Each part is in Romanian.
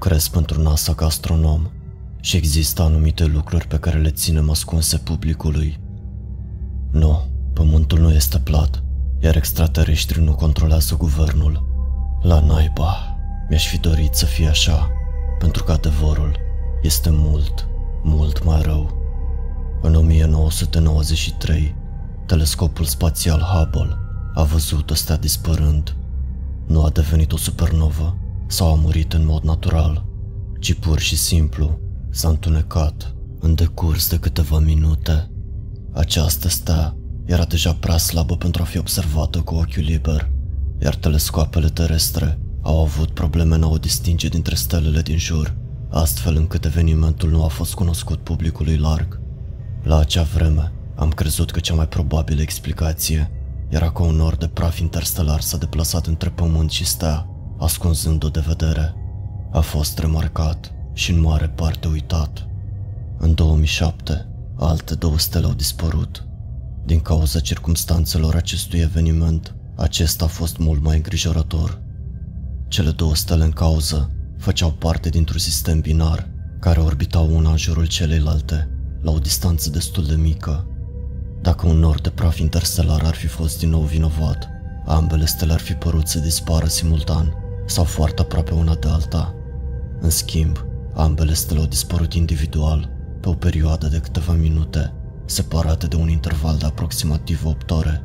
Lucrez pentru NASA ca astronom și există anumite lucruri pe care le ținem ascunse publicului. Nu, pământul nu este plat, iar extraterestrii nu controlează guvernul. La naiba, mi-aș fi dorit să fie așa, pentru că adevărul este mult, mult mai rău. În 1993, telescopul spațial Hubble a văzut o stea dispărând. Nu a devenit o supernovă sau a murit în mod natural, ci pur și simplu s-a întunecat în decurs de câteva minute. Această stea era deja prea slabă pentru a fi observată cu ochiul liber, iar telescoapele terestre au avut probleme în a o distinge dintre stelele din jur, astfel încât evenimentul nu a fost cunoscut publicului larg. La acea vreme, am crezut că cea mai probabilă explicație era că un nor de praf interstelar s-a deplasat între pământ și stea, ascunzând-o de vedere. A fost remarcat și în mare parte uitat. În 2007, alte două stele au dispărut. Din cauza circumstanțelor acestui eveniment, acesta a fost mult mai îngrijorător. Cele două stele în cauză făceau parte dintr-un sistem binar care orbitau una în jurul celeilalte, la o distanță destul de mică. Dacă un nor de praf interstelar ar fi fost din nou vinovat, ambele stele ar fi părut să dispară simultan sau foarte aproape una de alta. În schimb, ambele stele au dispărut individual pe o perioadă de câteva minute, separate de un interval de aproximativ 8 ore.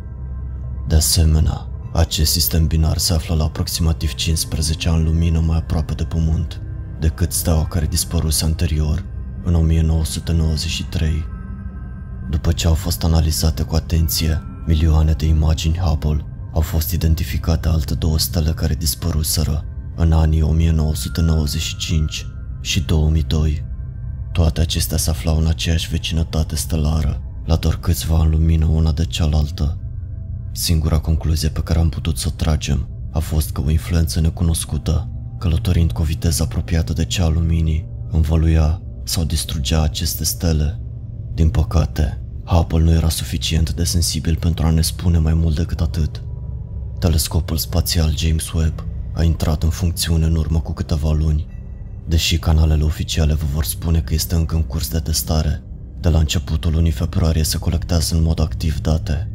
De asemenea, acest sistem binar se află la aproximativ 15 ani lumină mai aproape de Pământ decât steaua care dispăruse anterior, în 1993. După ce au fost analizate cu atenție milioane de imagini Hubble, au fost identificate alte două stele care dispăruseră în anii 1995 și 2002. Toate acestea se aflau în aceeași vecinătate stelară, la doar câțiva ani lumină una de cealaltă. Singura concluzie pe care am putut să o tragem a fost că o influență necunoscută, călătorind cu o viteză apropiată de cea a luminii, învăluia sau distrugea aceste stele. Din păcate, Hubble nu era suficient de sensibil pentru a ne spune mai mult decât atât. Telescopul spațial James Webb a intrat în funcțiune în urmă cu câteva luni, deși canalele oficiale vă vor spune că este încă în curs de testare. De la începutul lunii februarie se colectează în mod activ date.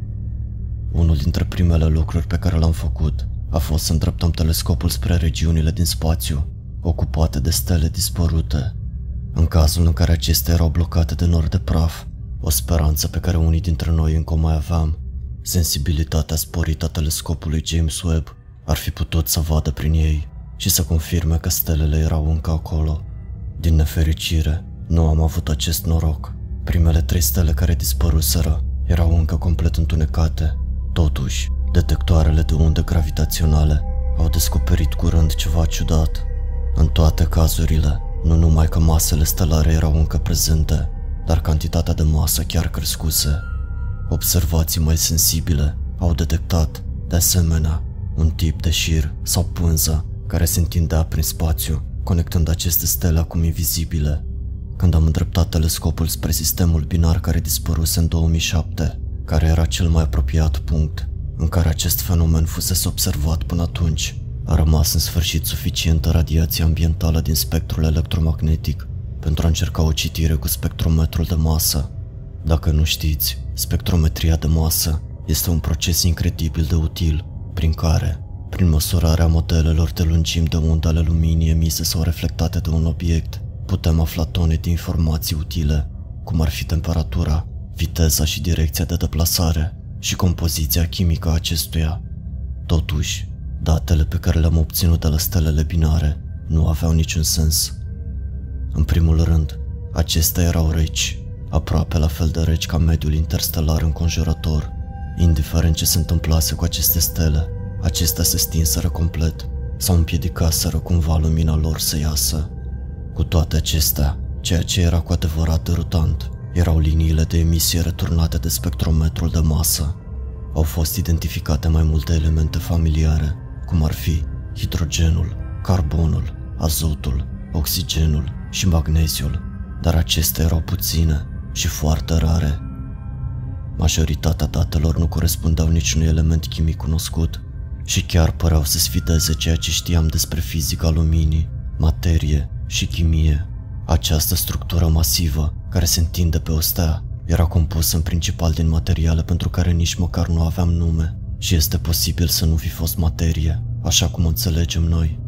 Unul dintre primele lucruri pe care l-am făcut a fost să îndreptăm telescopul spre regiunile din spațiu, ocupate de stele dispărute. În cazul în care acestea erau blocate de nori de praf, o speranță pe care unii dintre noi încă o mai aveam, sensibilitatea sporită a telescopului James Webb ar fi putut să vadă prin ei și să confirme că stelele erau încă acolo. Din nefericire, nu am avut acest noroc. Primele trei stele care dispăruseră erau încă complet întunecate. Totuși, detectoarele de unde gravitaționale au descoperit curând ceva ciudat. În toate cazurile, nu numai că masele stelare erau încă prezente, dar cantitatea de masă chiar crescuse. Observații mai sensibile au detectat, de asemenea, un tip de șir sau pânză care se întindea prin spațiu, conectând aceste stele acum invizibile. Când am îndreptat telescopul spre sistemul binar care dispăruse în 2007, care era cel mai apropiat punct în care acest fenomen fusese observat până atunci, a rămas în sfârșit suficientă radiație ambientală din spectrul electromagnetic pentru a încerca o citire cu spectrometrul de masă. Dacă nu știți, spectrometria de masă este un proces incredibil de util prin care, prin măsurarea modelelor de lungimi de undă ale luminii emise sau reflectate de un obiect, putem afla tone de informații utile, cum ar fi temperatura, viteza și direcția de deplasare și compoziția chimică a acestuia. Totuși, datele pe care le-am obținut de la stelele binare nu aveau niciun sens. În primul rând, acestea erau reci, aproape la fel de reci ca mediul interstelar înconjurător. Indiferent ce se întâmplase cu aceste stele, acestea se stinseră complet sau împiedicaseră cumva lumina lor să iasă. Cu toate acestea, ceea ce era cu adevărat derutant erau liniile de emisie returnate de spectrometrul de masă. Au fost identificate mai multe elemente familiare, cum ar fi hidrogenul, carbonul, azotul, oxigenul și magneziul, dar acestea erau puține și foarte rare. Majoritatea datelor nu corespundeau niciunui element chimic cunoscut și chiar păreau să sfideze ceea ce știam despre fizica luminii. materie și chimie. Această structură masivă, care se întinde pe o stea, era compusă în principal din materiale pentru care nici măcar nu aveam nume și este posibil să nu fi fost materie, așa cum o înțelegem noi.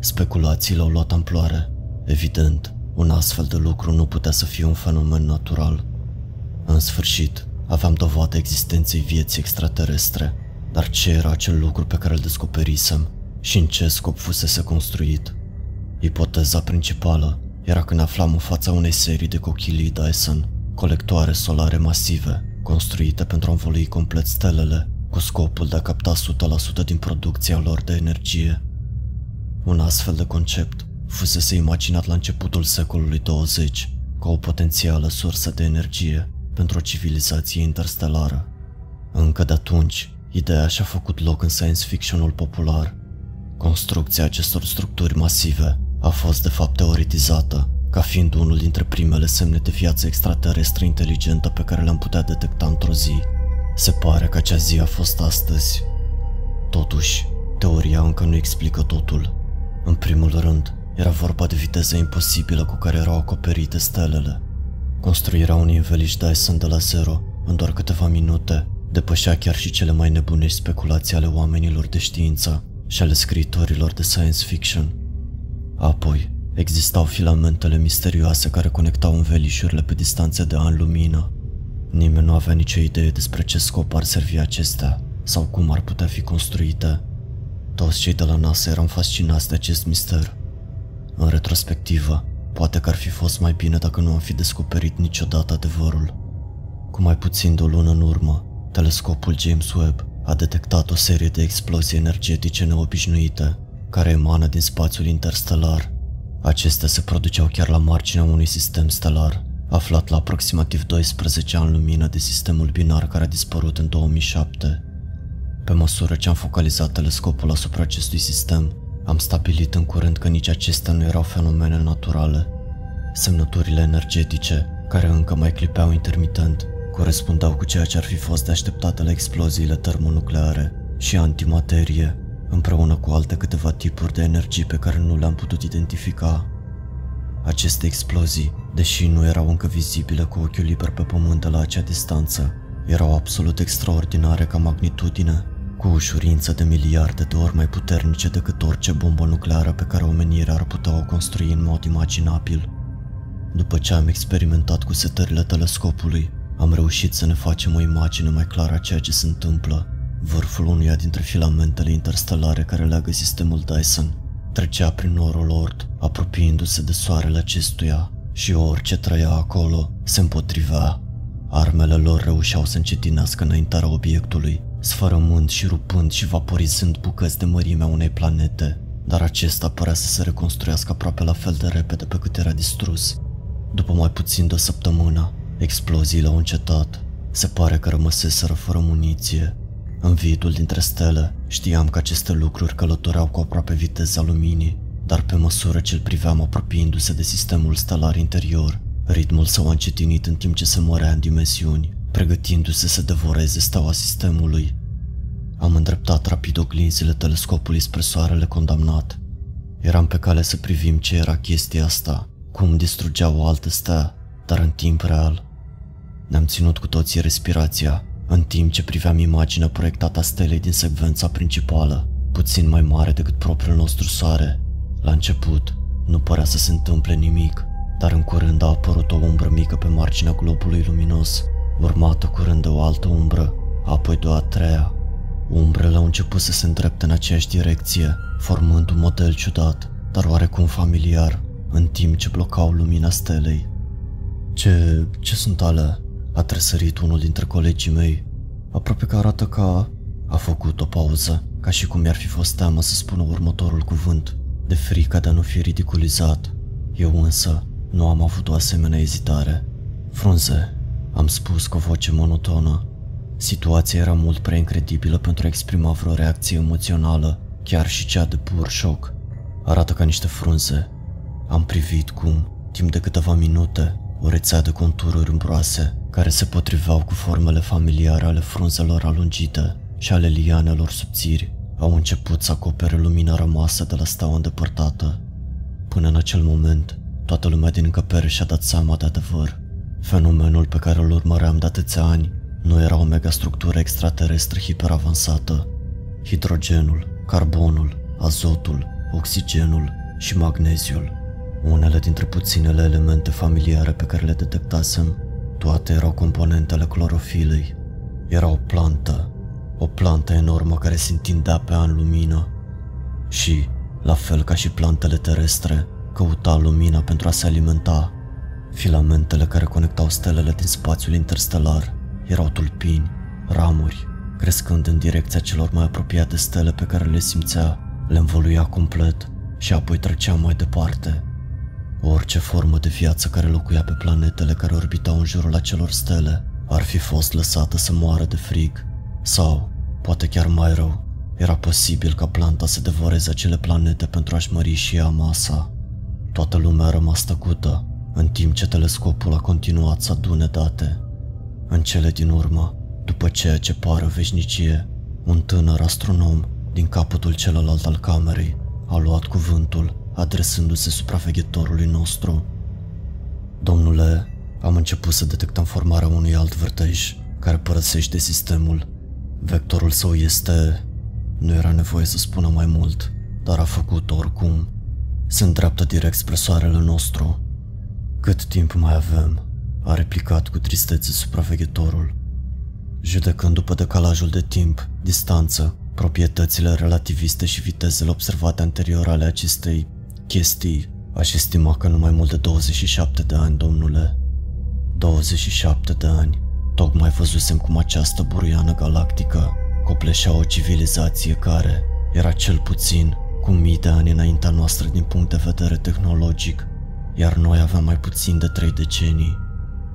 Speculațiile au luat amploare. Evident, un astfel de lucru nu putea să fie un fenomen natural. În sfârșit, aveam dovadă existenței vieții extraterestre, dar ce era acel lucru pe care îl descoperisem și în ce scop fusese construit? Ipoteza principală era că ne aflam în fața unei serii de cochilii Dyson, colectoare solare masive, construite pentru a învolui complet stelele, cu scopul de a capta 100% din producția lor de energie. Un astfel de concept fusese imaginat la începutul secolului 20 ca o potențială sursă de energie pentru o civilizație interstelară. Încă de atunci, ideea și-a făcut loc în science fictionul popular. Construcția acestor structuri masive a fost de fapt teoretizată ca fiind unul dintre primele semne de viață extraterestră inteligentă pe care le-am putea detecta într-o zi. Se pare că acea zi a fost astăzi. Totuși, teoria încă nu explică totul. În primul rând, era vorba de viteza imposibilă cu care erau acoperite stelele. Construirea unui înveliș Dyson de la zero, în doar câteva minute, depășea chiar și cele mai nebunești speculații ale oamenilor de știință și ale scriitorilor de science fiction. Apoi, existau filamentele misterioase care conectau învelișurile pe distanțe de ani lumină. Nimeni nu avea nicio idee despre ce scop ar servi acestea sau cum ar putea fi construite. Toți cei de la NASA eram fascinați de acest mister. În retrospectivă, poate că ar fi fost mai bine dacă nu am fi descoperit niciodată adevărul. Cu mai puțin de o lună în urmă, telescopul James Webb a detectat o serie de explozii energetice neobișnuite care emană din spațiul interstelar. Acestea se produceau chiar la marginea unui sistem stelar, aflat la aproximativ 12 ani lumină de sistemul binar care a dispărut în 2007. Pe măsură ce am focalizat telescopul asupra acestui sistem, am stabilit în curând că nici acestea nu erau fenomene naturale. Semnăturile energetice, care încă mai clipeau intermitent, corespundeau cu ceea ce ar fi fost de așteptate la exploziile termonucleare și antimaterie, împreună cu alte câteva tipuri de energii pe care nu le-am putut identifica. Aceste explozii, deși nu erau încă vizibile cu ochiul liber pe pământ de la acea distanță, erau absolut extraordinare ca magnitudine cu ușurință de miliarde de ori mai puternice decât orice bombă nucleară pe care omenirea ar putea o construi în mod imaginabil. După ce am experimentat cu setările telescopului, am reușit să ne facem o imagine mai clară a ceea ce se întâmplă. Vârful unuia dintre filamentele interstelare care leagă sistemul Dyson trecea prin norul Oort, apropiindu-se de soarele acestuia și orice trăia acolo se împotrivea. Armele lor reușeau să încetinească înaintarea obiectului, sfărămând și rupând și vaporizând bucăți de mărimea unei planete, dar acesta părea să se reconstruiască aproape la fel de repede pe cât era distrus. După mai puțin de o săptămână, exploziile au încetat. Se pare că rămăseseră fără muniție. În vidul dintre stele, știam că aceste lucruri călătoreau cu aproape viteza luminii, dar pe măsură ce îl priveam apropiindu-se de sistemul stelar interior, ritmul său a încetinit în timp ce se mărea în dimensiuni pregătindu-se să devoreze steaua sistemului. Am îndreptat rapid oglinzile telescopului spre soarele condamnat. Eram pe cale să privim ce era chestia asta, cum distrugea o altă stea, dar în timp real. Ne-am ținut cu toții respirația, în timp ce priveam imaginea proiectată a stelei din secvența principală, puțin mai mare decât propriul nostru soare. La început, nu părea să se întâmple nimic, dar în curând a apărut o umbră mică pe marginea globului luminos urmată curând de o altă umbră, apoi de o a treia. Umbrele au început să se îndrepte în aceeași direcție, formând un model ciudat, dar oarecum familiar, în timp ce blocau lumina stelei. Ce... ce sunt alea? A tresărit unul dintre colegii mei. Aproape că arată ca... A făcut o pauză, ca și cum mi-ar fi fost teamă să spună următorul cuvânt, de frica de a nu fi ridiculizat. Eu însă nu am avut o asemenea ezitare. Frunze, am spus cu o voce monotonă. Situația era mult prea incredibilă pentru a exprima vreo reacție emoțională, chiar și cea de pur șoc. Arată ca niște frunze. Am privit cum, timp de câteva minute, o rețea de contururi îmbroase, care se potriveau cu formele familiare ale frunzelor alungite și ale lianelor subțiri, au început să acopere lumina rămasă de la steaua îndepărtată. Până în acel moment, toată lumea din încăpere și-a dat seama de adevăr. Fenomenul pe care îl urmăream de atâția ani nu era o megastructură extraterestră hiperavansată. Hidrogenul, carbonul, azotul, oxigenul și magneziul, unele dintre puținele elemente familiare pe care le detectasem, toate erau componentele clorofilei. Era o plantă, o plantă enormă care se întindea pe an lumină și, la fel ca și plantele terestre, căuta lumina pentru a se alimenta. Filamentele care conectau stelele din spațiul interstelar erau tulpini, ramuri, crescând în direcția celor mai apropiate stele pe care le simțea, le învoluia complet și apoi trecea mai departe. Orice formă de viață care locuia pe planetele care orbitau în jurul acelor stele ar fi fost lăsată să moară de frig sau, poate chiar mai rău, era posibil ca planta să devoreze acele planete pentru a-și mări și ea masa. Toată lumea a rămas tăcută, în timp ce telescopul a continuat să adune date. În cele din urmă, după ceea ce pare o veșnicie, un tânăr astronom din capătul celălalt al camerei a luat cuvântul, adresându-se supraveghetorului nostru. Domnule, am început să detectăm formarea unui alt vârtej care părăsește sistemul. Vectorul său este... Nu era nevoie să spună mai mult, dar a făcut oricum. Se îndreaptă direct spre soarele nostru. Cât timp mai avem? A replicat cu tristețe supraveghetorul. Judecând după decalajul de timp, distanță, proprietățile relativiste și vitezele observate anterior ale acestei chestii, aș estima că nu mai mult de 27 de ani, domnule. 27 de ani. Tocmai văzusem cum această buruiană galactică copleșea o civilizație care era cel puțin cu mii de ani înaintea noastră din punct de vedere tehnologic, iar noi aveam mai puțin de trei decenii.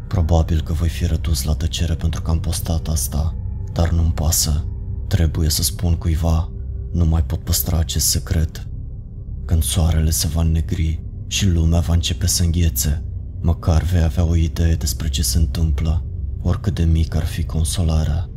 Probabil că voi fi redus la tăcere pentru că am postat asta, dar nu-mi pasă. Trebuie să spun cuiva, nu mai pot păstra acest secret. Când soarele se va negri și lumea va începe să înghețe, măcar vei avea o idee despre ce se întâmplă, oricât de mic ar fi consolarea.